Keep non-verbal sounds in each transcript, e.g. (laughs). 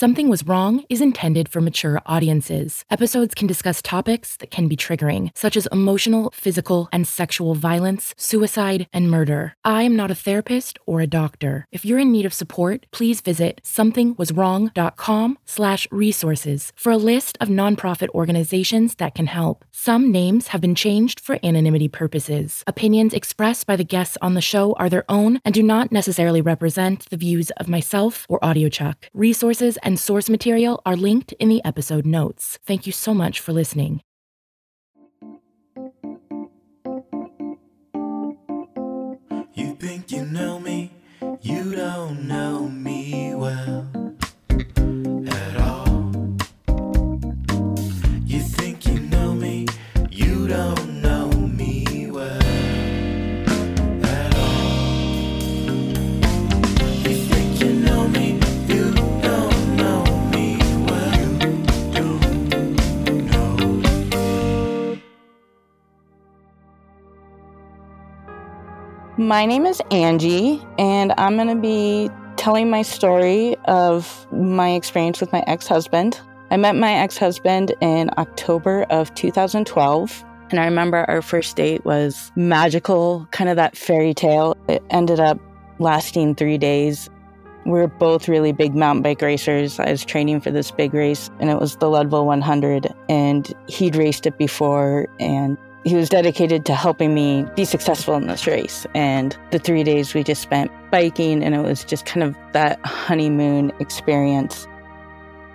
Something Was Wrong is intended for mature audiences. Episodes can discuss topics that can be triggering, such as emotional, physical, and sexual violence, suicide, and murder. I am not a therapist or a doctor. If you're in need of support, please visit somethingwaswrong.com slash resources for a list of nonprofit organizations that can help. Some names have been changed for anonymity purposes. Opinions expressed by the guests on the show are their own and do not necessarily represent the views of myself or AudioChuck. Resources and source material are linked in the episode notes. Thank you so much for listening. You think you know me, you don't know me well My name is Angie, and I'm going to be telling my story of my experience with my ex husband. I met my ex husband in October of 2012. And I remember our first date was magical, kind of that fairy tale. It ended up lasting three days. We were both really big mountain bike racers. I was training for this big race, and it was the Leadville 100. And he'd raced it before, and he was dedicated to helping me be successful in this race. And the three days we just spent biking, and it was just kind of that honeymoon experience.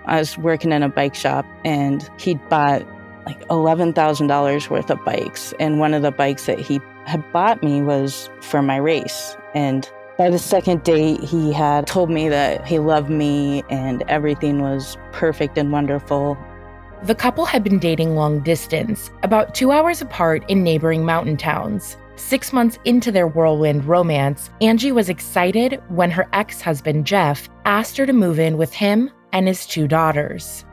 I was working in a bike shop, and he'd bought like $11,000 worth of bikes. And one of the bikes that he had bought me was for my race. And by the second date, he had told me that he loved me and everything was perfect and wonderful. The couple had been dating long distance, about two hours apart in neighboring mountain towns. Six months into their whirlwind romance, Angie was excited when her ex husband, Jeff, asked her to move in with him and his two daughters.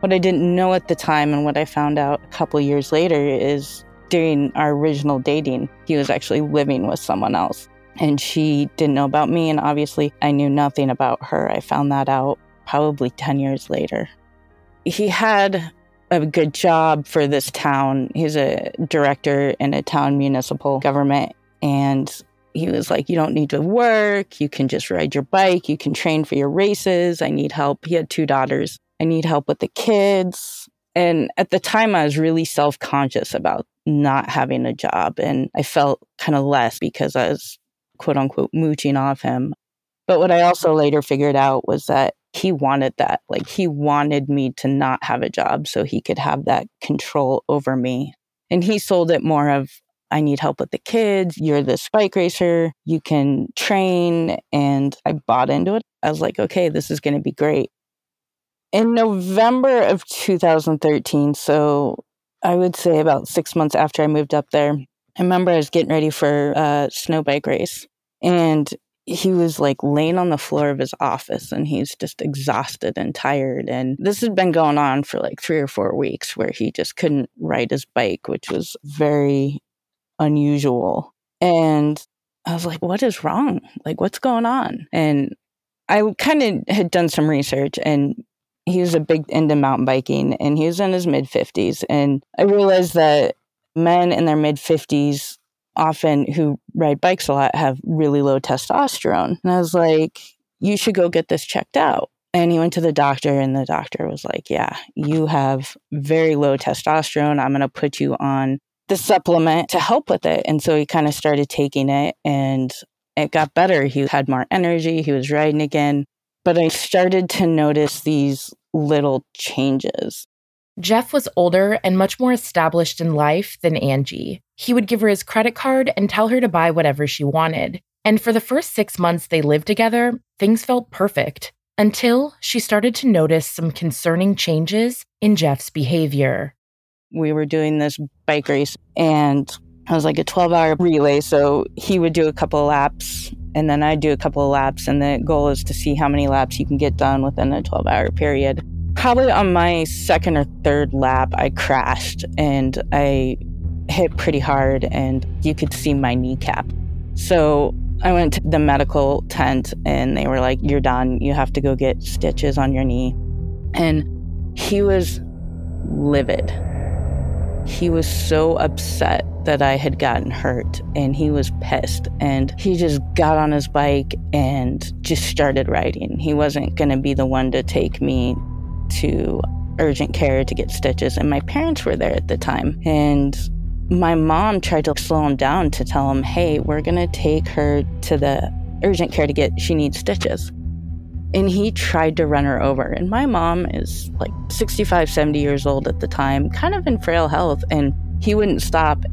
What I didn't know at the time and what I found out a couple years later is during our original dating, he was actually living with someone else. And she didn't know about me. And obviously, I knew nothing about her. I found that out probably 10 years later. He had a good job for this town. He's a director in a town municipal government. And he was like, You don't need to work. You can just ride your bike. You can train for your races. I need help. He had two daughters. I need help with the kids. And at the time, I was really self conscious about not having a job. And I felt kind of less because I was quote unquote mooching off him. But what I also later figured out was that he wanted that. Like he wanted me to not have a job so he could have that control over me. And he sold it more of, I need help with the kids. You're this bike racer. You can train. And I bought into it. I was like, okay, this is going to be great. In November of 2013, so I would say about six months after I moved up there, I remember I was getting ready for a snow bike race. And he was like laying on the floor of his office and he's just exhausted and tired. And this had been going on for like three or four weeks where he just couldn't ride his bike, which was very unusual. And I was like, what is wrong? Like, what's going on? And I kind of had done some research and he was a big into mountain biking and he was in his mid 50s. And I realized that men in their mid 50s often who ride bikes a lot have really low testosterone. And I was like, you should go get this checked out. And he went to the doctor, and the doctor was like, Yeah, you have very low testosterone. I'm going to put you on the supplement to help with it. And so he kind of started taking it, and it got better. He had more energy, he was riding again. But I started to notice these little changes. Jeff was older and much more established in life than Angie. He would give her his credit card and tell her to buy whatever she wanted. And for the first six months they lived together, things felt perfect until she started to notice some concerning changes in Jeff's behavior. We were doing this bike race, and it was like a 12 hour relay. So he would do a couple of laps, and then I'd do a couple of laps. And the goal is to see how many laps you can get done within a 12 hour period. Probably on my second or third lap, I crashed and I hit pretty hard, and you could see my kneecap. So I went to the medical tent and they were like, You're done. You have to go get stitches on your knee. And he was livid. He was so upset that I had gotten hurt and he was pissed. And he just got on his bike and just started riding. He wasn't going to be the one to take me to urgent care to get stitches. And my parents were there at the time. And my mom tried to slow him down to tell him, hey, we're going to take her to the urgent care to get, she needs stitches. And he tried to run her over. And my mom is like 65, 70 years old at the time, kind of in frail health. And he wouldn't stop.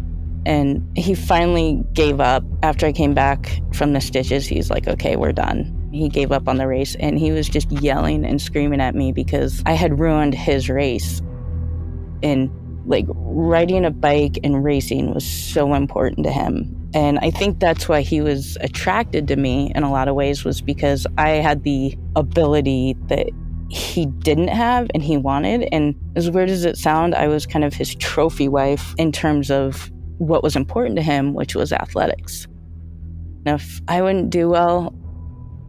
And he finally gave up after I came back from the stitches. He's like, okay, we're done. He gave up on the race and he was just yelling and screaming at me because I had ruined his race. And like riding a bike and racing was so important to him. And I think that's why he was attracted to me in a lot of ways was because I had the ability that he didn't have and he wanted. And as weird as it sound, I was kind of his trophy wife in terms of what was important to him, which was athletics. And if I wouldn't do well,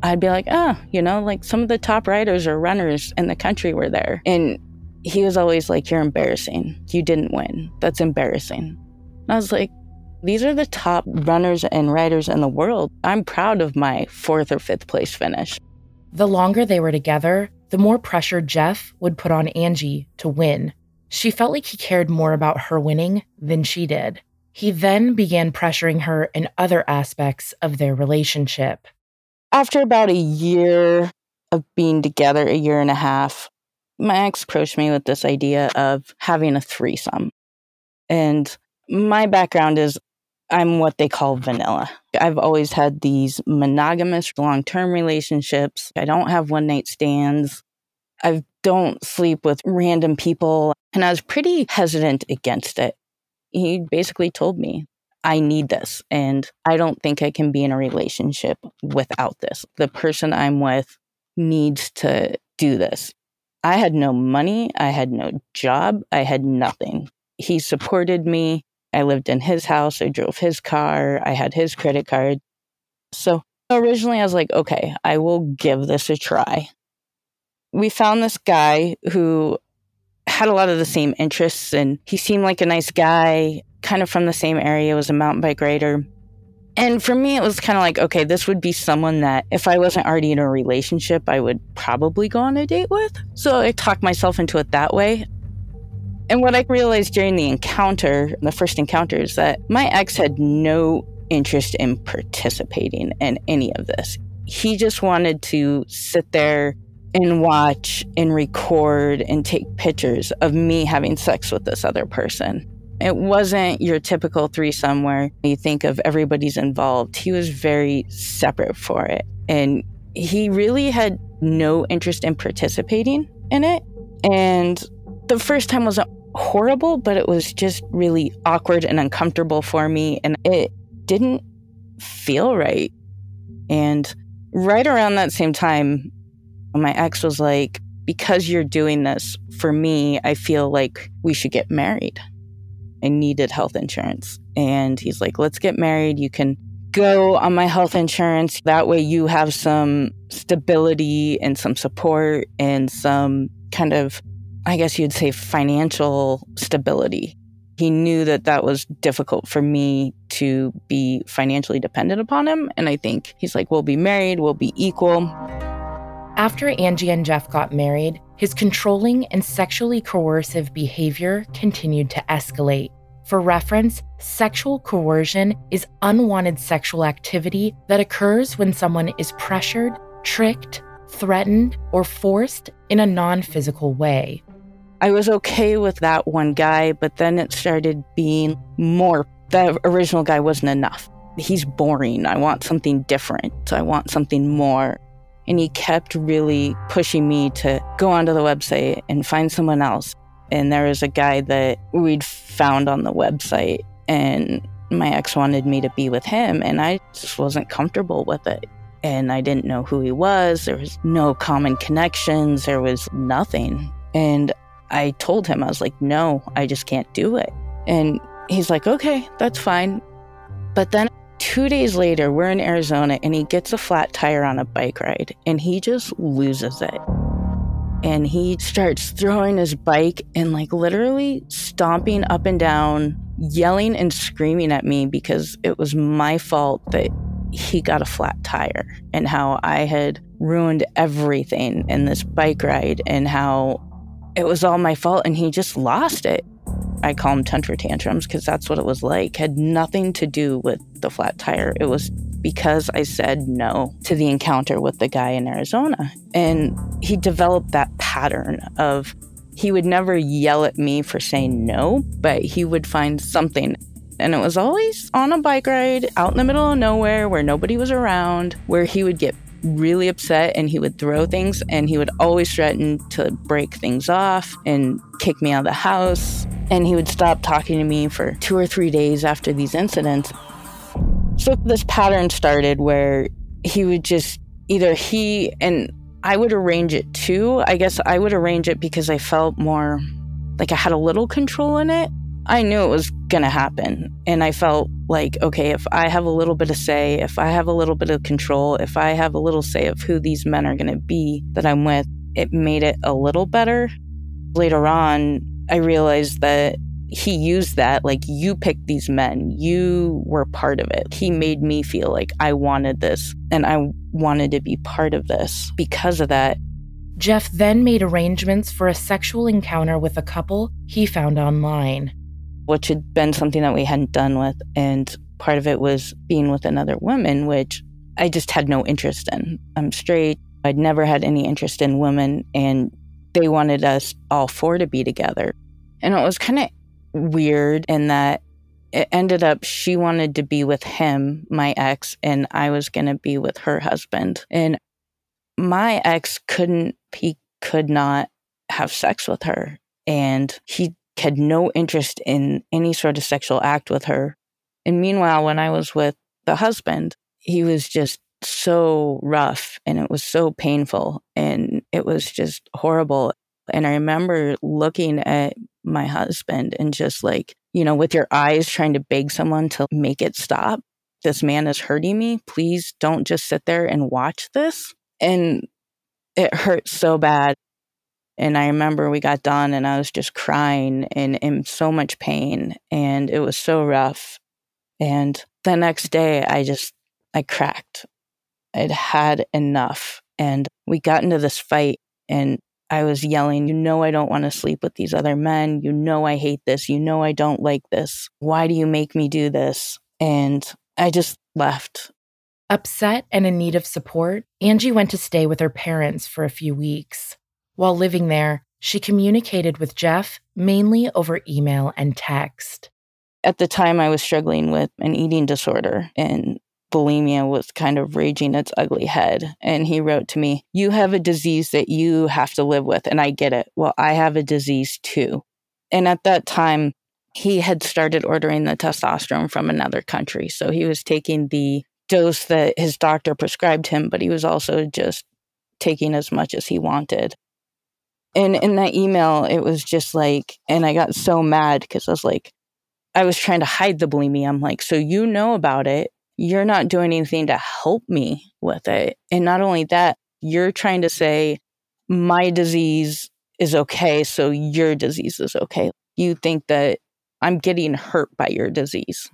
I'd be like, oh, you know, like some of the top riders or runners in the country were there. And he was always like, You're embarrassing. You didn't win. That's embarrassing. And I was like, These are the top runners and riders in the world. I'm proud of my fourth or fifth place finish. The longer they were together, the more pressure Jeff would put on Angie to win. She felt like he cared more about her winning than she did. He then began pressuring her in other aspects of their relationship. After about a year of being together, a year and a half, my ex approached me with this idea of having a threesome. And my background is I'm what they call vanilla. I've always had these monogamous long term relationships. I don't have one night stands. I don't sleep with random people. And I was pretty hesitant against it. He basically told me, I need this. And I don't think I can be in a relationship without this. The person I'm with needs to do this. I had no money. I had no job. I had nothing. He supported me. I lived in his house. I drove his car. I had his credit card. So originally I was like, okay, I will give this a try. We found this guy who had a lot of the same interests and he seemed like a nice guy, kind of from the same area, was a mountain bike rider. And for me, it was kind of like, okay, this would be someone that if I wasn't already in a relationship, I would probably go on a date with. So I talked myself into it that way. And what I realized during the encounter, the first encounter, is that my ex had no interest in participating in any of this. He just wanted to sit there and watch and record and take pictures of me having sex with this other person. It wasn't your typical threesome where you think of everybody's involved. He was very separate for it. And he really had no interest in participating in it. And the first time wasn't horrible, but it was just really awkward and uncomfortable for me. And it didn't feel right. And right around that same time, my ex was like, because you're doing this for me, I feel like we should get married. I needed health insurance. And he's like, let's get married. You can go on my health insurance. That way you have some stability and some support and some kind of, I guess you'd say, financial stability. He knew that that was difficult for me to be financially dependent upon him. And I think he's like, we'll be married, we'll be equal. After Angie and Jeff got married, his controlling and sexually coercive behavior continued to escalate. For reference, sexual coercion is unwanted sexual activity that occurs when someone is pressured, tricked, threatened, or forced in a non physical way. I was okay with that one guy, but then it started being more. The original guy wasn't enough. He's boring. I want something different. I want something more. And he kept really pushing me to go onto the website and find someone else. And there was a guy that we'd found on the website, and my ex wanted me to be with him, and I just wasn't comfortable with it. And I didn't know who he was. There was no common connections, there was nothing. And I told him, I was like, no, I just can't do it. And he's like, okay, that's fine. But then Two days later, we're in Arizona and he gets a flat tire on a bike ride and he just loses it. And he starts throwing his bike and like literally stomping up and down, yelling and screaming at me because it was my fault that he got a flat tire and how I had ruined everything in this bike ride and how it was all my fault and he just lost it. I call them temper tantrums because that's what it was like. Had nothing to do with the flat tire. It was because I said no to the encounter with the guy in Arizona. And he developed that pattern of he would never yell at me for saying no, but he would find something. And it was always on a bike ride out in the middle of nowhere where nobody was around, where he would get really upset and he would throw things and he would always threaten to break things off and kick me out of the house. And he would stop talking to me for two or three days after these incidents. So this pattern started where he would just either he and I would arrange it too. I guess I would arrange it because I felt more like I had a little control in it. I knew it was going to happen. And I felt like, okay, if I have a little bit of say, if I have a little bit of control, if I have a little say of who these men are going to be that I'm with, it made it a little better. Later on, I realized that he used that like you picked these men. You were part of it. He made me feel like i wanted this and i wanted to be part of this. Because of that jeff then made arrangements for a sexual encounter with a couple he found online. Which had been something that we hadn't done with and part of it was being with another woman which i just had no interest in. I'm straight. I'd never had any interest in women and they wanted us all four to be together. And it was kind of weird in that it ended up she wanted to be with him, my ex, and I was going to be with her husband. And my ex couldn't, he could not have sex with her. And he had no interest in any sort of sexual act with her. And meanwhile, when I was with the husband, he was just so rough and it was so painful and it was just horrible. And I remember looking at my husband and just like, you know, with your eyes trying to beg someone to make it stop. This man is hurting me. Please don't just sit there and watch this. And it hurt so bad. And I remember we got done and I was just crying and in so much pain. And it was so rough. And the next day, I just, I cracked. I'd had enough. And we got into this fight. And I was yelling, You know, I don't want to sleep with these other men. You know, I hate this. You know, I don't like this. Why do you make me do this? And I just left. Upset and in need of support, Angie went to stay with her parents for a few weeks. While living there, she communicated with Jeff mainly over email and text. At the time, I was struggling with an eating disorder, and bulimia was kind of raging its ugly head. And he wrote to me, You have a disease that you have to live with. And I get it. Well, I have a disease too. And at that time, he had started ordering the testosterone from another country. So he was taking the dose that his doctor prescribed him, but he was also just taking as much as he wanted. And in that email, it was just like, and I got so mad because I was like, I was trying to hide the bulimia. I'm like, so you know about it you're not doing anything to help me with it. And not only that, you're trying to say, my disease is okay, so your disease is okay. You think that I'm getting hurt by your disease.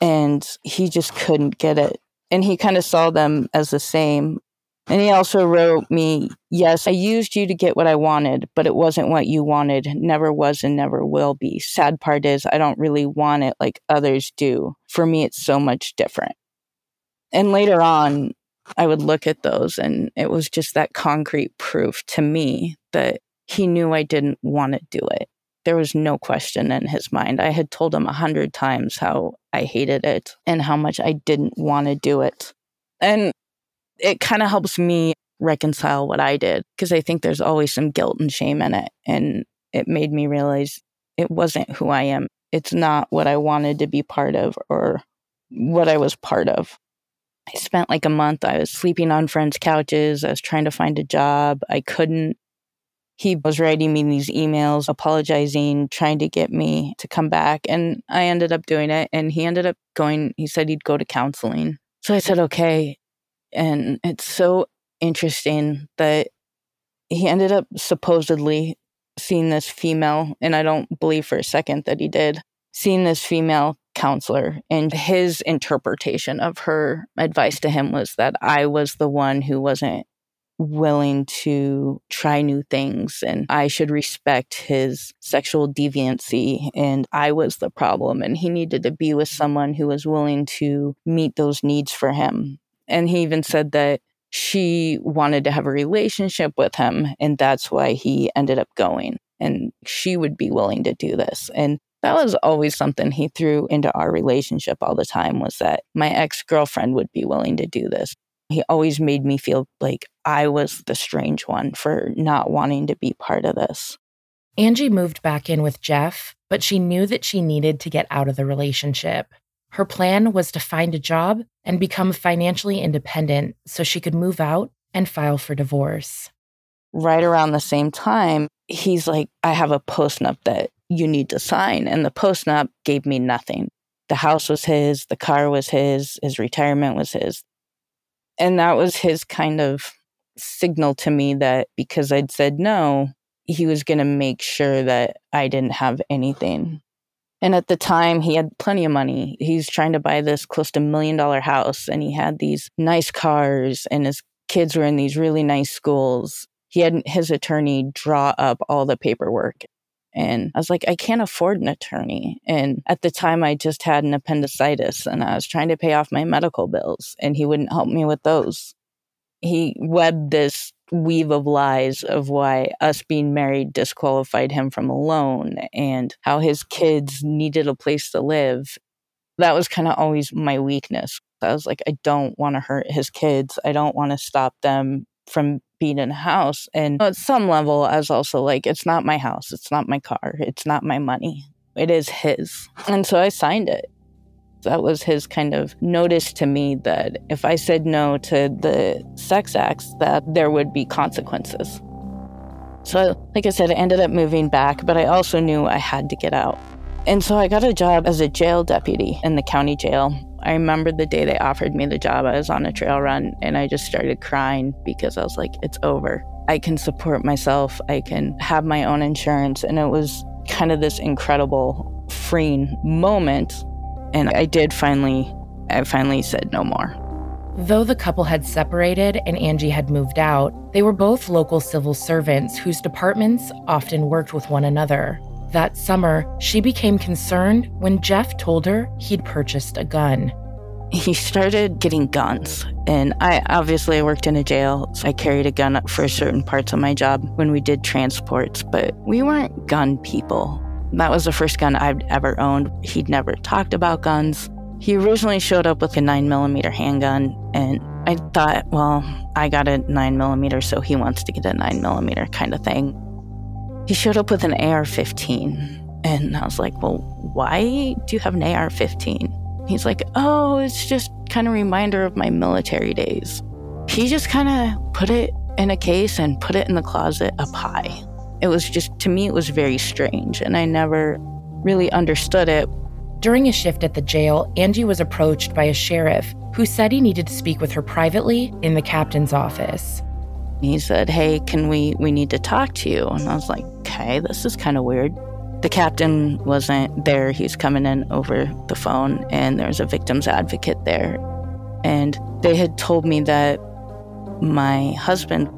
And he just couldn't get it. And he kind of saw them as the same. And he also wrote me, Yes, I used you to get what I wanted, but it wasn't what you wanted. Never was and never will be. Sad part is, I don't really want it like others do. For me, it's so much different. And later on, I would look at those, and it was just that concrete proof to me that he knew I didn't want to do it. There was no question in his mind. I had told him a hundred times how I hated it and how much I didn't want to do it. And it kind of helps me reconcile what I did because I think there's always some guilt and shame in it. And it made me realize it wasn't who I am. It's not what I wanted to be part of or what I was part of. I spent like a month. I was sleeping on friends' couches. I was trying to find a job. I couldn't. He was writing me these emails, apologizing, trying to get me to come back. And I ended up doing it. And he ended up going, he said he'd go to counseling. So I said, okay. And it's so interesting that he ended up supposedly seeing this female, and I don't believe for a second that he did, seeing this female counselor. And his interpretation of her advice to him was that I was the one who wasn't willing to try new things and I should respect his sexual deviancy and I was the problem and he needed to be with someone who was willing to meet those needs for him. And he even said that she wanted to have a relationship with him and that's why he ended up going and she would be willing to do this. And that was always something he threw into our relationship all the time was that my ex-girlfriend would be willing to do this he always made me feel like I was the strange one for not wanting to be part of this. Angie moved back in with Jeff, but she knew that she needed to get out of the relationship. Her plan was to find a job and become financially independent so she could move out and file for divorce. Right around the same time, he's like, I have a postnup that you need to sign. And the postnup gave me nothing. The house was his, the car was his, his retirement was his. And that was his kind of signal to me that because I'd said no, he was going to make sure that I didn't have anything. And at the time, he had plenty of money. He's trying to buy this close to million dollar house, and he had these nice cars, and his kids were in these really nice schools. He had his attorney draw up all the paperwork. And I was like, I can't afford an attorney. And at the time, I just had an appendicitis and I was trying to pay off my medical bills, and he wouldn't help me with those. He webbed this weave of lies of why us being married disqualified him from a loan and how his kids needed a place to live. That was kind of always my weakness. I was like, I don't want to hurt his kids. I don't want to stop them from being in a house. And at some level, I was also like, it's not my house, it's not my car, it's not my money, it is his. And so I signed it. That was his kind of notice to me that if I said no to the sex acts, that there would be consequences. So, like I said, I ended up moving back, but I also knew I had to get out. And so I got a job as a jail deputy in the county jail. I remember the day they offered me the job, I was on a trail run and I just started crying because I was like, it's over. I can support myself, I can have my own insurance. And it was kind of this incredible freeing moment. And I did finally, I finally said no more. Though the couple had separated and Angie had moved out, they were both local civil servants whose departments often worked with one another. That summer, she became concerned when Jeff told her he'd purchased a gun. He started getting guns, and I obviously I worked in a jail, so I carried a gun for certain parts of my job when we did transports, but we weren't gun people. That was the first gun I'd ever owned. He'd never talked about guns. He originally showed up with a 9mm handgun, and I thought, well, I got a 9mm, so he wants to get a 9mm kind of thing. He showed up with an AR 15. And I was like, well, why do you have an AR 15? He's like, oh, it's just kind of reminder of my military days. He just kind of put it in a case and put it in the closet up high. It was just, to me, it was very strange. And I never really understood it. During a shift at the jail, Angie was approached by a sheriff who said he needed to speak with her privately in the captain's office. He said, Hey, can we, we need to talk to you? And I was like, Okay, this is kind of weird. The captain wasn't there. He's coming in over the phone, and there's a victim's advocate there. And they had told me that my husband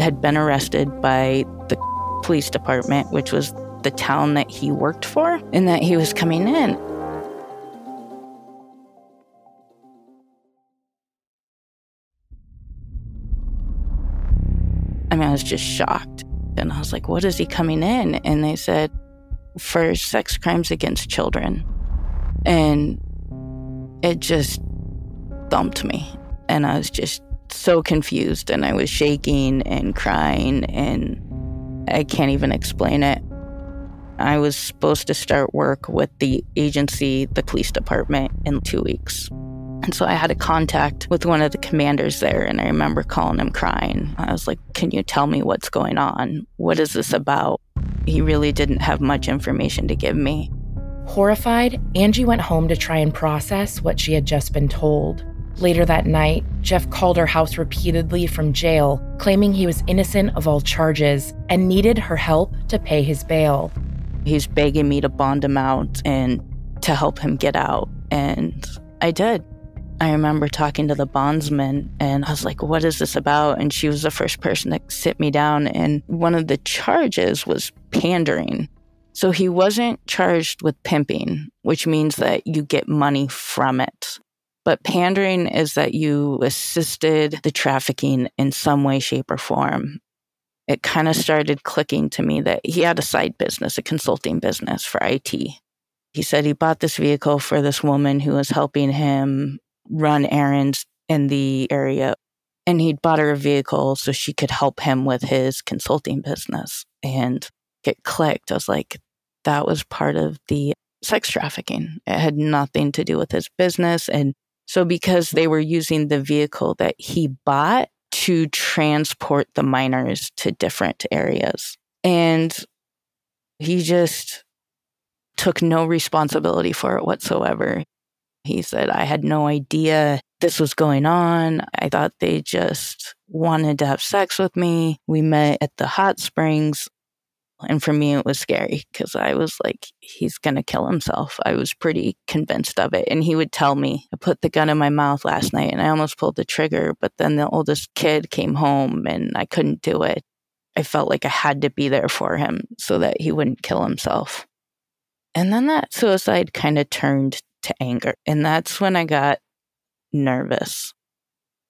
had been arrested by the police department, which was the town that he worked for, and that he was coming in. I mean, I was just shocked. And I was like, what is he coming in? And they said, for sex crimes against children. And it just thumped me. And I was just so confused and I was shaking and crying and I can't even explain it. I was supposed to start work with the agency, the police department, in two weeks. And so I had a contact with one of the commanders there, and I remember calling him crying. I was like, Can you tell me what's going on? What is this about? He really didn't have much information to give me. Horrified, Angie went home to try and process what she had just been told. Later that night, Jeff called her house repeatedly from jail, claiming he was innocent of all charges and needed her help to pay his bail. He's begging me to bond him out and to help him get out. And I did. I remember talking to the bondsman and I was like, what is this about? And she was the first person to sit me down. And one of the charges was pandering. So he wasn't charged with pimping, which means that you get money from it. But pandering is that you assisted the trafficking in some way, shape, or form. It kind of started clicking to me that he had a side business, a consulting business for IT. He said he bought this vehicle for this woman who was helping him run errands in the area. And he'd bought her a vehicle so she could help him with his consulting business. And it clicked. I was like, that was part of the sex trafficking. It had nothing to do with his business. And so, because they were using the vehicle that he bought to transport the minors to different areas, and he just took no responsibility for it whatsoever. He said, I had no idea this was going on. I thought they just wanted to have sex with me. We met at the hot springs. And for me, it was scary because I was like, he's going to kill himself. I was pretty convinced of it. And he would tell me, I put the gun in my mouth last night and I almost pulled the trigger. But then the oldest kid came home and I couldn't do it. I felt like I had to be there for him so that he wouldn't kill himself. And then that suicide kind of turned to anger. And that's when I got nervous.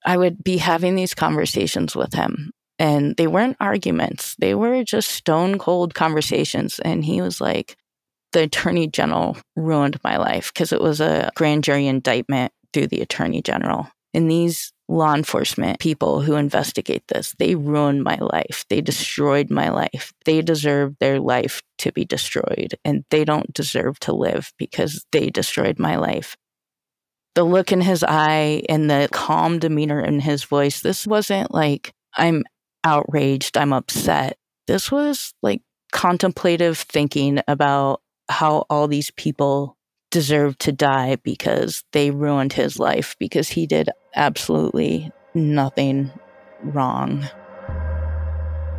I would be having these conversations with him and they weren't arguments, they were just stone cold conversations. And he was like, the attorney general ruined my life because it was a grand jury indictment through the attorney general. And these law enforcement people who investigate this, they ruined my life. They destroyed my life. They deserve their life to be destroyed, and they don't deserve to live because they destroyed my life. The look in his eye and the calm demeanor in his voice, this wasn't like, I'm outraged, I'm upset. This was like contemplative thinking about how all these people deserve to die because they ruined his life because he did absolutely nothing wrong.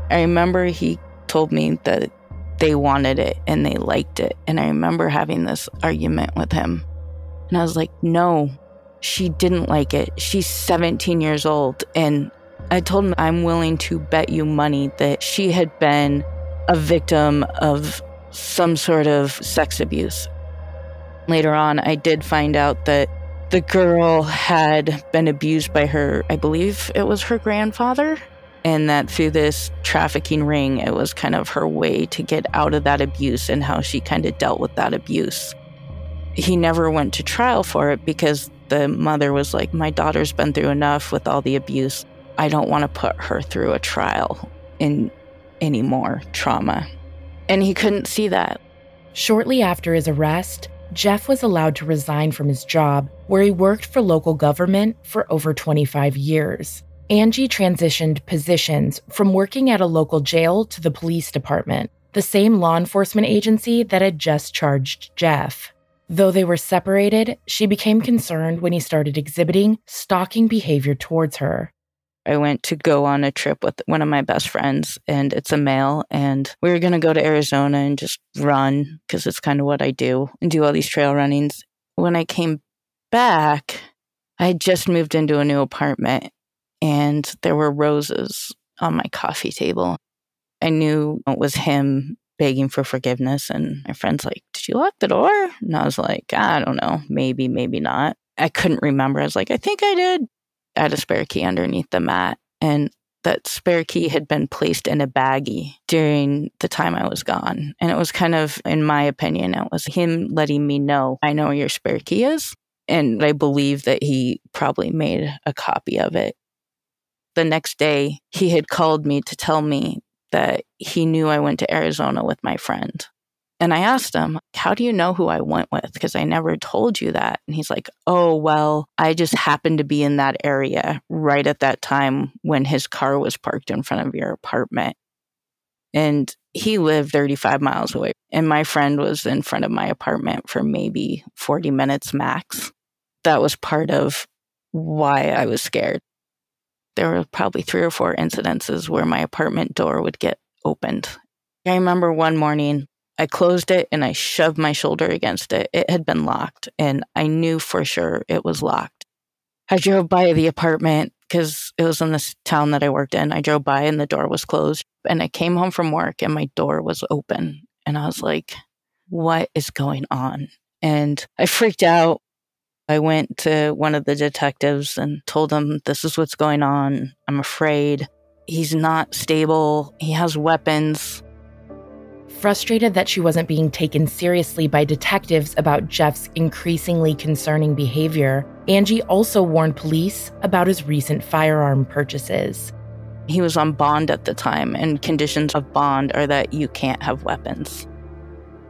I remember he told me that they wanted it and they liked it. And I remember having this argument with him. And I was like, no, she didn't like it. She's 17 years old. And I told him, I'm willing to bet you money that she had been a victim of some sort of sex abuse. Later on, I did find out that the girl had been abused by her, I believe it was her grandfather, and that through this trafficking ring, it was kind of her way to get out of that abuse and how she kind of dealt with that abuse. He never went to trial for it because the mother was like, My daughter's been through enough with all the abuse. I don't want to put her through a trial in any more trauma. And he couldn't see that. Shortly after his arrest, Jeff was allowed to resign from his job, where he worked for local government for over 25 years. Angie transitioned positions from working at a local jail to the police department, the same law enforcement agency that had just charged Jeff. Though they were separated, she became concerned when he started exhibiting stalking behavior towards her. I went to go on a trip with one of my best friends, and it's a male. And we were going to go to Arizona and just run because it's kind of what I do and do all these trail runnings. When I came back, I had just moved into a new apartment and there were roses on my coffee table. I knew it was him begging for forgiveness. And my friend's like, Did you lock the door? And I was like, I don't know. Maybe, maybe not. I couldn't remember. I was like, I think I did. Had a spare key underneath the mat, and that spare key had been placed in a baggie during the time I was gone. And it was kind of, in my opinion, it was him letting me know, I know where your spare key is. And I believe that he probably made a copy of it. The next day, he had called me to tell me that he knew I went to Arizona with my friend. And I asked him, How do you know who I went with? Because I never told you that. And he's like, Oh, well, I just happened to be in that area right at that time when his car was parked in front of your apartment. And he lived 35 miles away. And my friend was in front of my apartment for maybe 40 minutes max. That was part of why I was scared. There were probably three or four incidences where my apartment door would get opened. I remember one morning I closed it and I shoved my shoulder against it. It had been locked and I knew for sure it was locked. I drove by the apartment because it was in this town that I worked in. I drove by and the door was closed. And I came home from work and my door was open. And I was like, what is going on? And I freaked out. I went to one of the detectives and told him, This is what's going on. I'm afraid. He's not stable. He has weapons. Frustrated that she wasn't being taken seriously by detectives about Jeff's increasingly concerning behavior, Angie also warned police about his recent firearm purchases. He was on bond at the time, and conditions of bond are that you can't have weapons.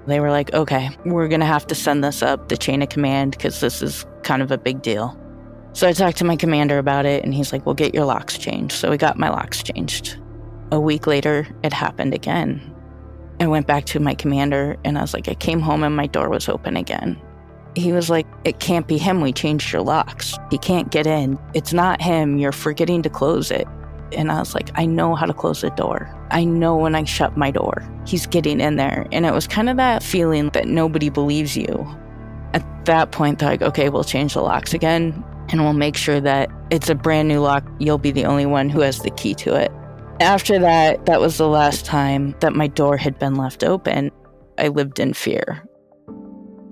They were like, okay, we're going to have to send this up the chain of command because this is kind of a big deal. So I talked to my commander about it, and he's like, well, get your locks changed. So we got my locks changed. A week later, it happened again. I went back to my commander and I was like, I came home and my door was open again. He was like, It can't be him. We changed your locks. He can't get in. It's not him. You're forgetting to close it. And I was like, I know how to close the door. I know when I shut my door. He's getting in there. And it was kind of that feeling that nobody believes you. At that point, they're like, okay, we'll change the locks again and we'll make sure that it's a brand new lock. You'll be the only one who has the key to it. After that, that was the last time that my door had been left open. I lived in fear.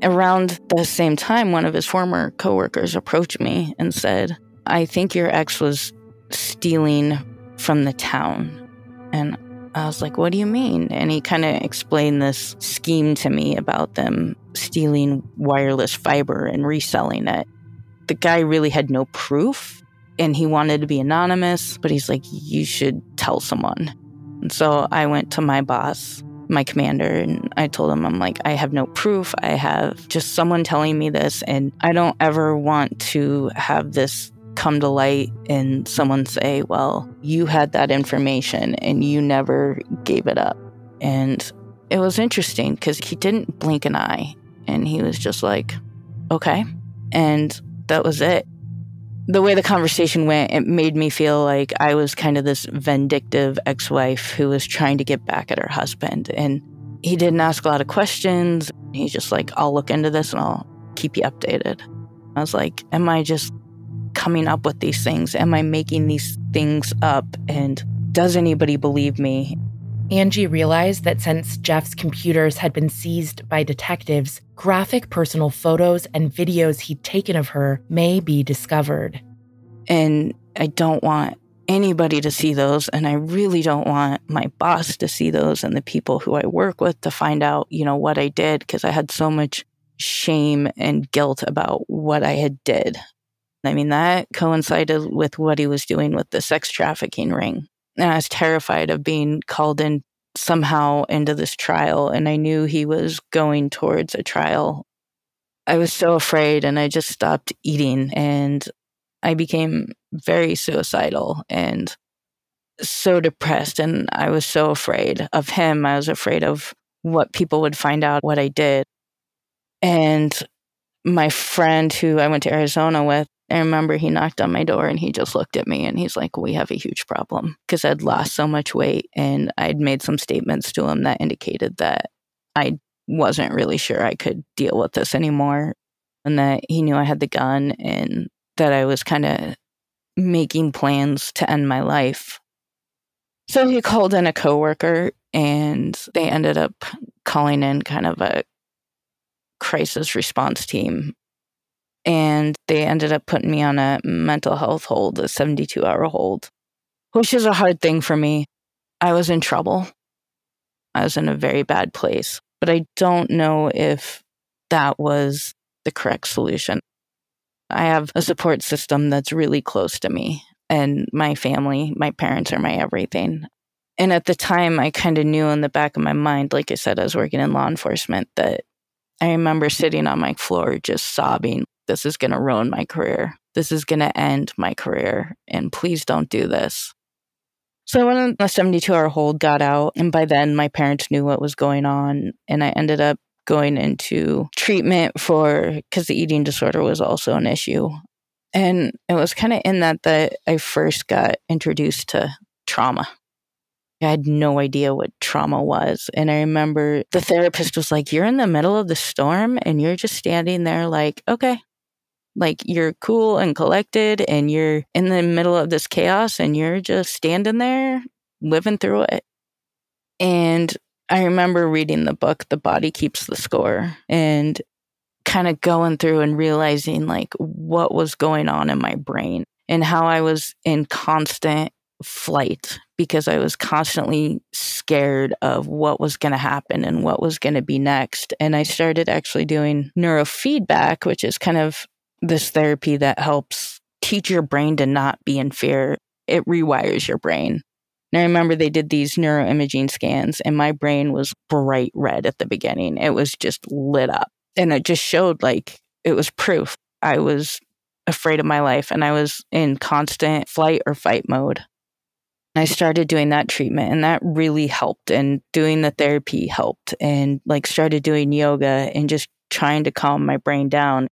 Around the same time, one of his former coworkers approached me and said, I think your ex was stealing from the town. And I was like, What do you mean? And he kind of explained this scheme to me about them stealing wireless fiber and reselling it. The guy really had no proof and he wanted to be anonymous, but he's like, you should tell someone. And so I went to my boss, my commander, and I told him, I'm like, I have no proof. I have just someone telling me this, and I don't ever want to have this come to light and someone say, well, you had that information and you never gave it up. And it was interesting because he didn't blink an eye and he was just like, okay. And that was it the way the conversation went, it made me feel like I was kind of this vindictive ex wife who was trying to get back at her husband. And he didn't ask a lot of questions. He's just like, I'll look into this and I'll keep you updated. I was like, Am I just coming up with these things? Am I making these things up? And does anybody believe me? Angie realized that since Jeff's computers had been seized by detectives, graphic personal photos and videos he'd taken of her may be discovered. And I don't want anybody to see those. And I really don't want my boss to see those and the people who I work with to find out, you know, what I did because I had so much shame and guilt about what I had did. I mean, that coincided with what he was doing with the sex trafficking ring. And I was terrified of being called in somehow into this trial. And I knew he was going towards a trial. I was so afraid and I just stopped eating and I became very suicidal and so depressed. And I was so afraid of him. I was afraid of what people would find out what I did. And my friend who I went to Arizona with, I remember he knocked on my door and he just looked at me and he's like, We have a huge problem because I'd lost so much weight and I'd made some statements to him that indicated that I wasn't really sure I could deal with this anymore and that he knew I had the gun and that I was kind of making plans to end my life. So he called in a coworker and they ended up calling in kind of a crisis response team and they ended up putting me on a mental health hold, a 72 hour hold, which is a hard thing for me. I was in trouble. I was in a very bad place, but I don't know if that was the correct solution. I have a support system that's really close to me and my family, my parents are my everything. And at the time, I kind of knew in the back of my mind, like I said, I was working in law enforcement, that I remember sitting on my floor just sobbing, this is going to ruin my career. This is going to end my career. And please don't do this. So when the 72 hour hold got out, and by then my parents knew what was going on, and I ended up going into treatment for because the eating disorder was also an issue. And it was kind of in that that I first got introduced to trauma. I had no idea what trauma was. And I remember the therapist was like, You're in the middle of the storm and you're just standing there, like, okay, like you're cool and collected and you're in the middle of this chaos and you're just standing there living through it. And I remember reading the book, The Body Keeps the Score, and kind of going through and realizing like what was going on in my brain and how I was in constant flight because I was constantly scared of what was going to happen and what was going to be next. And I started actually doing neurofeedback, which is kind of this therapy that helps teach your brain to not be in fear. It rewires your brain. And I remember they did these neuroimaging scans, and my brain was bright red at the beginning. It was just lit up. And it just showed like it was proof I was afraid of my life and I was in constant flight or fight mode. I started doing that treatment and that really helped and doing the therapy helped and like started doing yoga and just trying to calm my brain down.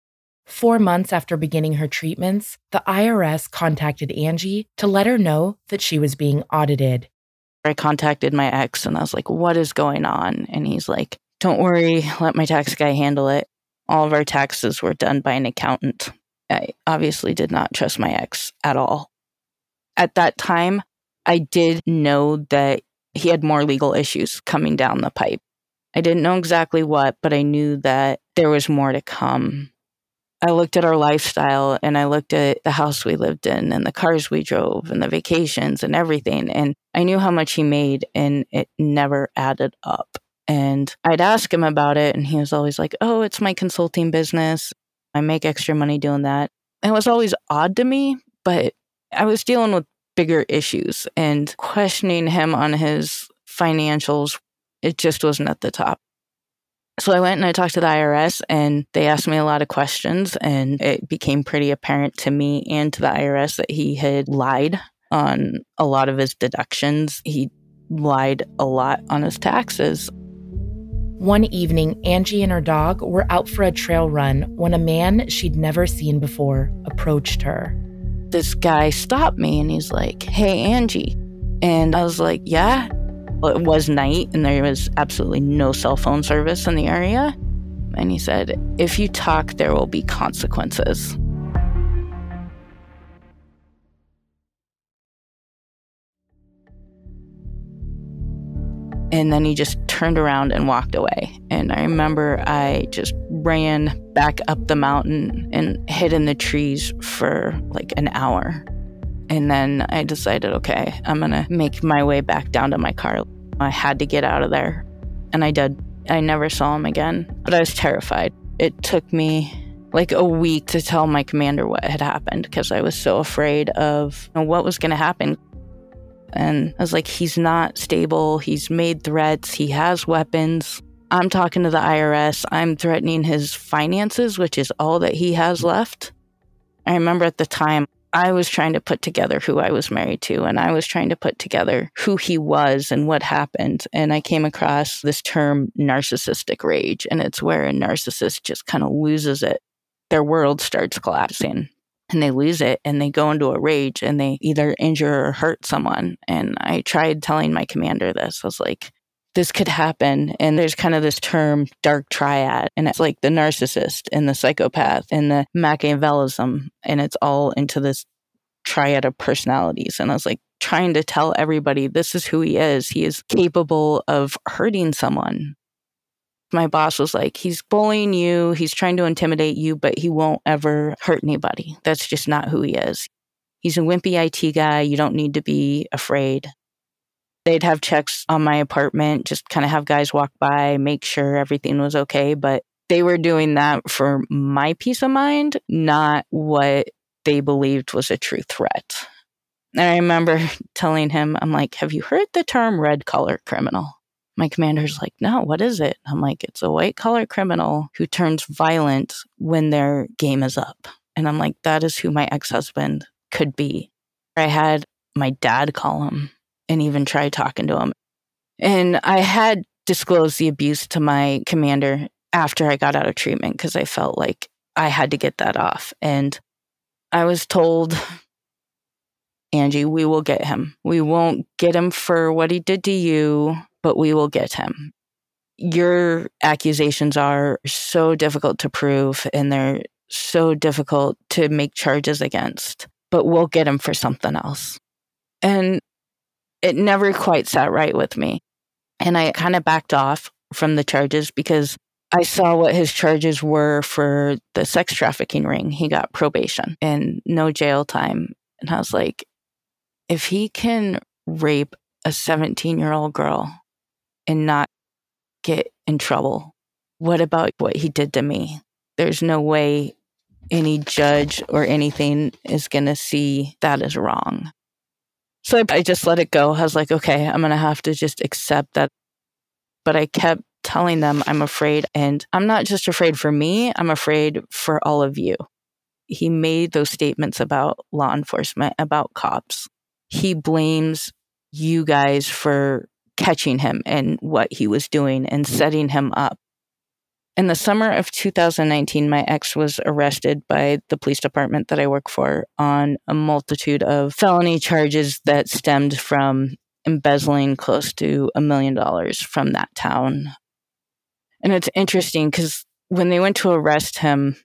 Four months after beginning her treatments, the IRS contacted Angie to let her know that she was being audited. I contacted my ex and I was like, what is going on? And he's like, don't worry, let my tax guy handle it. All of our taxes were done by an accountant. I obviously did not trust my ex at all. At that time, I did know that he had more legal issues coming down the pipe. I didn't know exactly what, but I knew that there was more to come. I looked at our lifestyle and I looked at the house we lived in and the cars we drove and the vacations and everything. And I knew how much he made and it never added up. And I'd ask him about it and he was always like, oh, it's my consulting business. I make extra money doing that. it was always odd to me, but I was dealing with bigger issues and questioning him on his financials, it just wasn't at the top. So I went and I talked to the IRS and they asked me a lot of questions and it became pretty apparent to me and to the IRS that he had lied on a lot of his deductions. He lied a lot on his taxes. One evening, Angie and her dog were out for a trail run when a man she'd never seen before approached her. This guy stopped me and he's like, Hey, Angie. And I was like, Yeah, it was night and there was absolutely no cell phone service in the area. And he said, If you talk, there will be consequences. And then he just turned around and walked away. And I remember I just ran back up the mountain and hid in the trees for like an hour. And then I decided, okay, I'm going to make my way back down to my car. I had to get out of there. And I did. I never saw him again, but I was terrified. It took me like a week to tell my commander what had happened because I was so afraid of you know, what was going to happen. And I was like, he's not stable. He's made threats. He has weapons. I'm talking to the IRS. I'm threatening his finances, which is all that he has left. I remember at the time, I was trying to put together who I was married to, and I was trying to put together who he was and what happened. And I came across this term narcissistic rage, and it's where a narcissist just kind of loses it. Their world starts collapsing and they lose it and they go into a rage and they either injure or hurt someone. And I tried telling my commander this. I was like, this could happen. And there's kind of this term, dark triad, and it's like the narcissist and the psychopath and the Machiavellism. And it's all into this triad of personalities. And I was like trying to tell everybody this is who he is. He is capable of hurting someone. My boss was like, he's bullying you, he's trying to intimidate you, but he won't ever hurt anybody. That's just not who he is. He's a wimpy IT guy. You don't need to be afraid. They'd have checks on my apartment, just kind of have guys walk by, make sure everything was okay. But they were doing that for my peace of mind, not what they believed was a true threat. And I remember (laughs) telling him, I'm like, have you heard the term red collar criminal? My commander's like, no, what is it? I'm like, it's a white collar criminal who turns violent when their game is up. And I'm like, that is who my ex husband could be. I had my dad call him and even try talking to him. And I had disclosed the abuse to my commander after I got out of treatment because I felt like I had to get that off. And I was told, Angie, we will get him. We won't get him for what he did to you, but we will get him. Your accusations are so difficult to prove and they're so difficult to make charges against, but we'll get him for something else. And it never quite sat right with me. And I kind of backed off from the charges because I saw what his charges were for the sex trafficking ring. He got probation and no jail time. And I was like, if he can rape a 17 year old girl and not get in trouble, what about what he did to me? There's no way any judge or anything is going to see that as wrong. So I just let it go. I was like, okay, I'm going to have to just accept that. But I kept telling them I'm afraid. And I'm not just afraid for me, I'm afraid for all of you. He made those statements about law enforcement, about cops. He blames you guys for catching him and what he was doing and mm-hmm. setting him up. In the summer of 2019, my ex was arrested by the police department that I work for on a multitude of felony charges that stemmed from embezzling close to a million dollars from that town. And it's interesting because when they went to arrest him,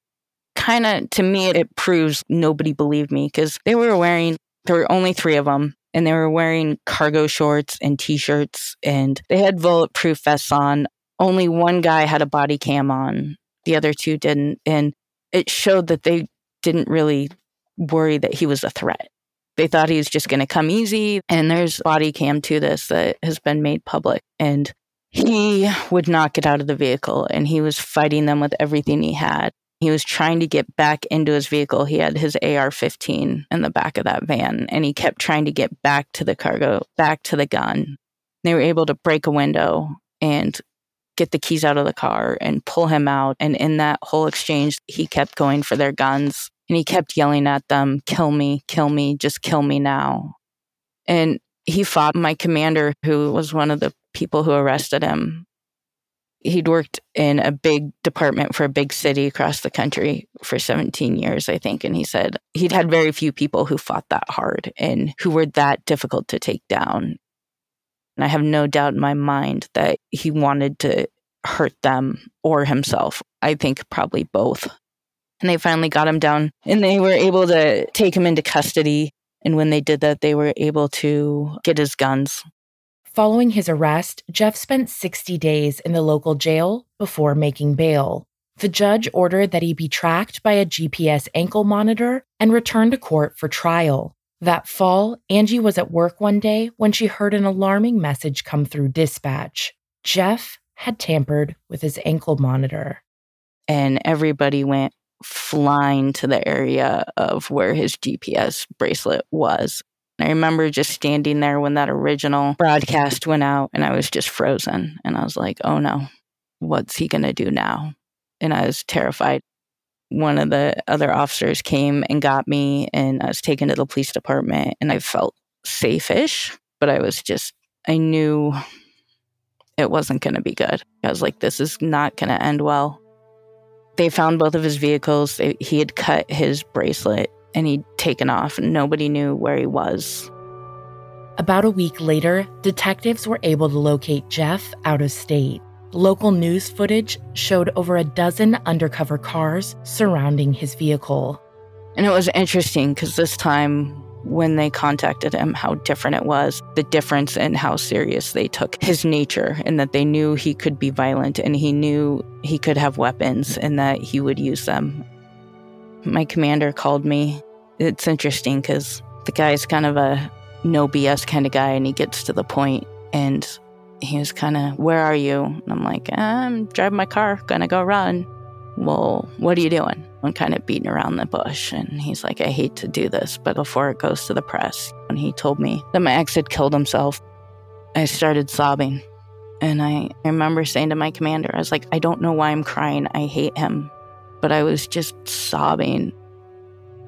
kind of to me, it proves nobody believed me because they were wearing, there were only three of them, and they were wearing cargo shorts and t shirts, and they had bulletproof vests on. Only one guy had a body cam on, the other two didn't. And it showed that they didn't really worry that he was a threat. They thought he was just going to come easy. And there's body cam to this that has been made public. And he would not get out of the vehicle and he was fighting them with everything he had. He was trying to get back into his vehicle. He had his AR 15 in the back of that van and he kept trying to get back to the cargo, back to the gun. They were able to break a window and get the keys out of the car and pull him out. And in that whole exchange, he kept going for their guns and he kept yelling at them, kill me, kill me, just kill me now. And he fought my commander, who was one of the people who arrested him. He'd worked in a big department for a big city across the country for 17 years, I think. And he said he'd had very few people who fought that hard and who were that difficult to take down. And I have no doubt in my mind that he wanted to hurt them or himself. I think probably both. And they finally got him down and they were able to take him into custody. And when they did that, they were able to get his guns Following his arrest, Jeff spent 60 days in the local jail before making bail. The judge ordered that he be tracked by a GPS ankle monitor and returned to court for trial. That fall, Angie was at work one day when she heard an alarming message come through dispatch. Jeff had tampered with his ankle monitor. And everybody went flying to the area of where his GPS bracelet was. I remember just standing there when that original broadcast went out and I was just frozen. And I was like, oh no, what's he going to do now? And I was terrified. One of the other officers came and got me, and I was taken to the police department, and I felt safe ish, but I was just, I knew it wasn't going to be good. I was like, this is not going to end well. They found both of his vehicles. He had cut his bracelet and he'd taken off and nobody knew where he was. About a week later, detectives were able to locate Jeff out of state. Local news footage showed over a dozen undercover cars surrounding his vehicle. And it was interesting because this time when they contacted him, how different it was the difference in how serious they took his nature, and that they knew he could be violent and he knew he could have weapons and that he would use them. My commander called me. It's interesting because the guy's kind of a no BS kind of guy and he gets to the point and he was kind of, Where are you? And I'm like, I'm driving my car, gonna go run. Well, what are you doing? I'm kind of beating around the bush. And he's like, I hate to do this, but before it goes to the press, and he told me that my ex had killed himself, I started sobbing. And I, I remember saying to my commander, I was like, I don't know why I'm crying. I hate him. But I was just sobbing.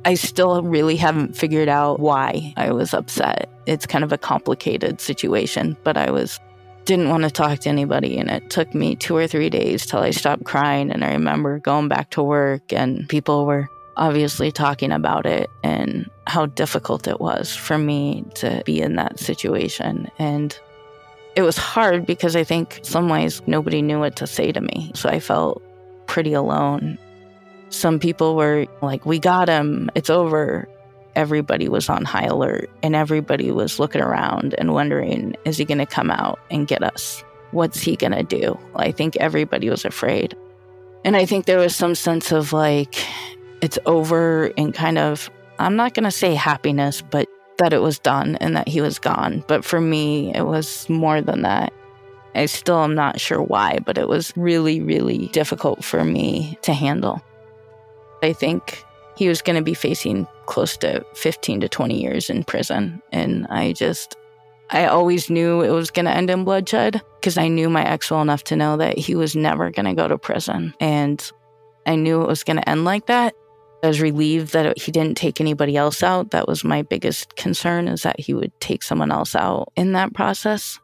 I still really haven't figured out why I was upset. It's kind of a complicated situation, but I was didn't want to talk to anybody and it took me 2 or 3 days till I stopped crying and I remember going back to work and people were obviously talking about it and how difficult it was for me to be in that situation and it was hard because I think some ways nobody knew what to say to me. So I felt pretty alone. Some people were like, We got him, it's over. Everybody was on high alert and everybody was looking around and wondering, Is he going to come out and get us? What's he going to do? I think everybody was afraid. And I think there was some sense of like, it's over and kind of, I'm not going to say happiness, but that it was done and that he was gone. But for me, it was more than that. I still am not sure why, but it was really, really difficult for me to handle. I think he was going to be facing close to 15 to 20 years in prison. And I just, I always knew it was going to end in bloodshed because I knew my ex well enough to know that he was never going to go to prison. And I knew it was going to end like that. I was relieved that he didn't take anybody else out. That was my biggest concern is that he would take someone else out in that process.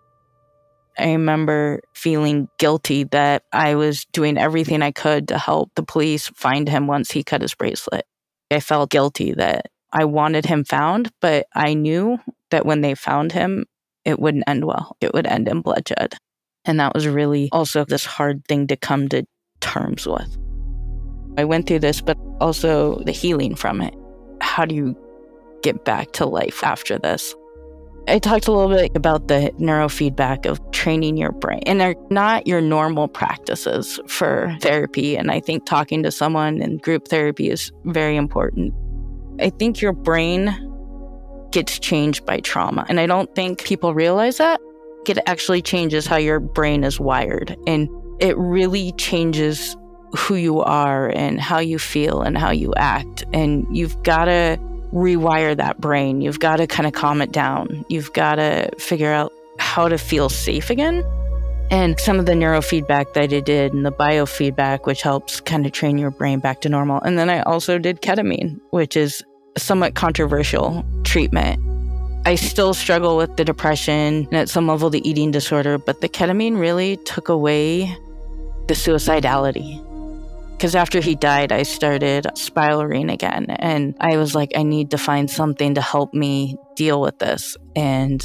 I remember feeling guilty that I was doing everything I could to help the police find him once he cut his bracelet. I felt guilty that I wanted him found, but I knew that when they found him, it wouldn't end well. It would end in bloodshed. And that was really also this hard thing to come to terms with. I went through this, but also the healing from it. How do you get back to life after this? I talked a little bit about the neurofeedback of training your brain, and they're not your normal practices for therapy. And I think talking to someone in group therapy is very important. I think your brain gets changed by trauma, and I don't think people realize that. It actually changes how your brain is wired, and it really changes who you are and how you feel and how you act. And you've got to rewire that brain. You've got to kind of calm it down. You've got to figure out how to feel safe again. And some of the neurofeedback that I did and the biofeedback, which helps kind of train your brain back to normal. And then I also did ketamine, which is a somewhat controversial treatment. I still struggle with the depression and at some level the eating disorder, but the ketamine really took away the suicidality because after he died, I started spiraling again. And I was like, I need to find something to help me deal with this. And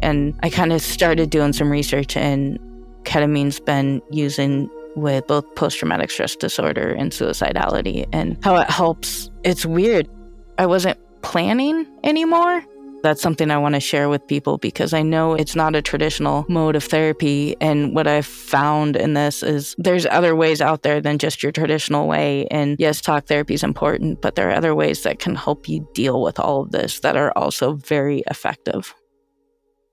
and I kind of started doing some research and ketamine's been using with both post traumatic stress disorder and suicidality and how it helps. It's weird. I wasn't planning anymore that's something I want to share with people because I know it's not a traditional mode of therapy. And what I've found in this is there's other ways out there than just your traditional way. And yes, talk therapy is important, but there are other ways that can help you deal with all of this that are also very effective.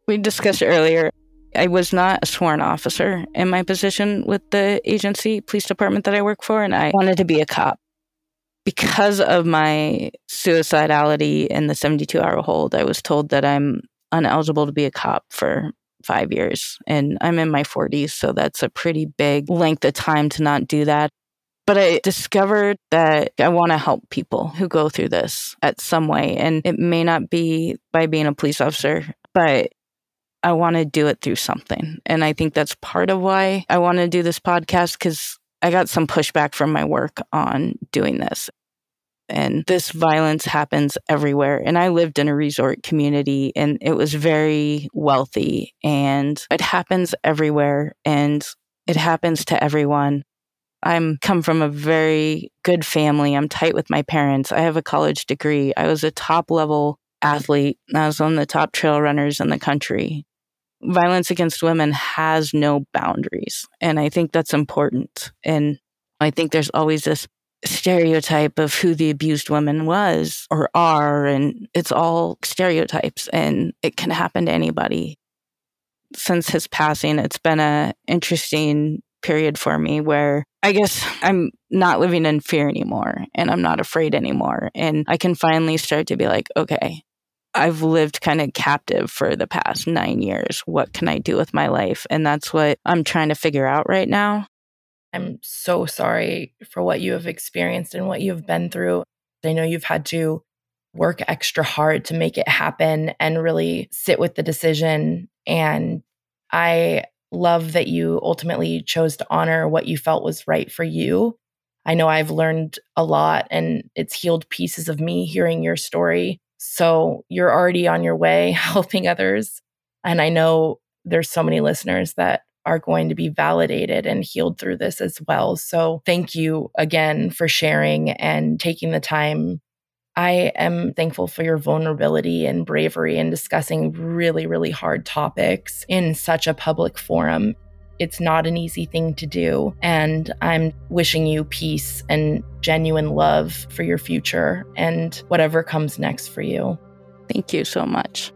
We discussed earlier I was not a sworn officer in my position with the agency police department that I work for, and I wanted to be a cop because of my suicidality and the 72 hour hold, I was told that I'm uneligible to be a cop for five years. And I'm in my 40s, so that's a pretty big length of time to not do that. But I discovered that I want to help people who go through this at some way. And it may not be by being a police officer, but I want to do it through something. And I think that's part of why I want to do this podcast because I got some pushback from my work on doing this. And this violence happens everywhere. And I lived in a resort community and it was very wealthy and it happens everywhere and it happens to everyone. I'm come from a very good family. I'm tight with my parents. I have a college degree. I was a top level athlete. I was one of the top trail runners in the country violence against women has no boundaries. And I think that's important. And I think there's always this stereotype of who the abused woman was or are. And it's all stereotypes and it can happen to anybody. Since his passing, it's been a interesting period for me where I guess I'm not living in fear anymore and I'm not afraid anymore. And I can finally start to be like, okay, I've lived kind of captive for the past nine years. What can I do with my life? And that's what I'm trying to figure out right now. I'm so sorry for what you have experienced and what you've been through. I know you've had to work extra hard to make it happen and really sit with the decision. And I love that you ultimately chose to honor what you felt was right for you. I know I've learned a lot and it's healed pieces of me hearing your story. So you're already on your way (laughs) helping others. And I know there's so many listeners that are going to be validated and healed through this as well. So thank you again for sharing and taking the time. I am thankful for your vulnerability and bravery in discussing really, really hard topics in such a public forum. It's not an easy thing to do. And I'm wishing you peace and genuine love for your future and whatever comes next for you. Thank you so much.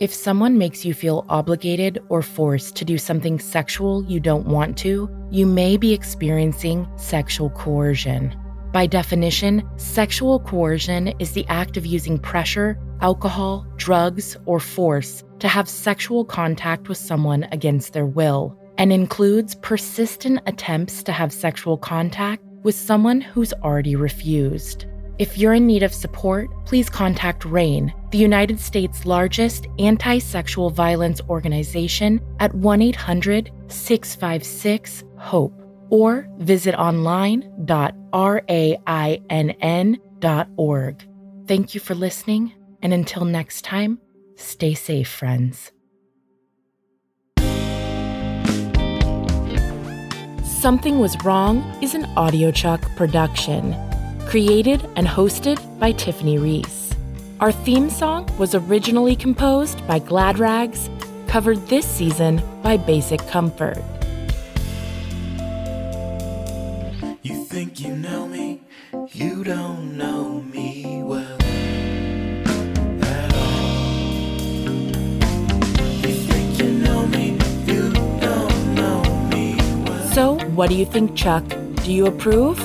If someone makes you feel obligated or forced to do something sexual you don't want to, you may be experiencing sexual coercion. By definition, sexual coercion is the act of using pressure, alcohol, drugs, or force to have sexual contact with someone against their will, and includes persistent attempts to have sexual contact with someone who's already refused. If you're in need of support, please contact RAINN, the United States' largest anti sexual violence organization, at 1 800 656 HOPE or visit online.rainn.org. Thank you for listening, and until next time, stay safe, friends. Something Was Wrong is an AudioChuck production created and hosted by Tiffany Reese. Our theme song was originally composed by Glad Rags, covered this season by Basic Comfort. Think you know me, you don't know me well. So, what do you think, Chuck? Do you approve?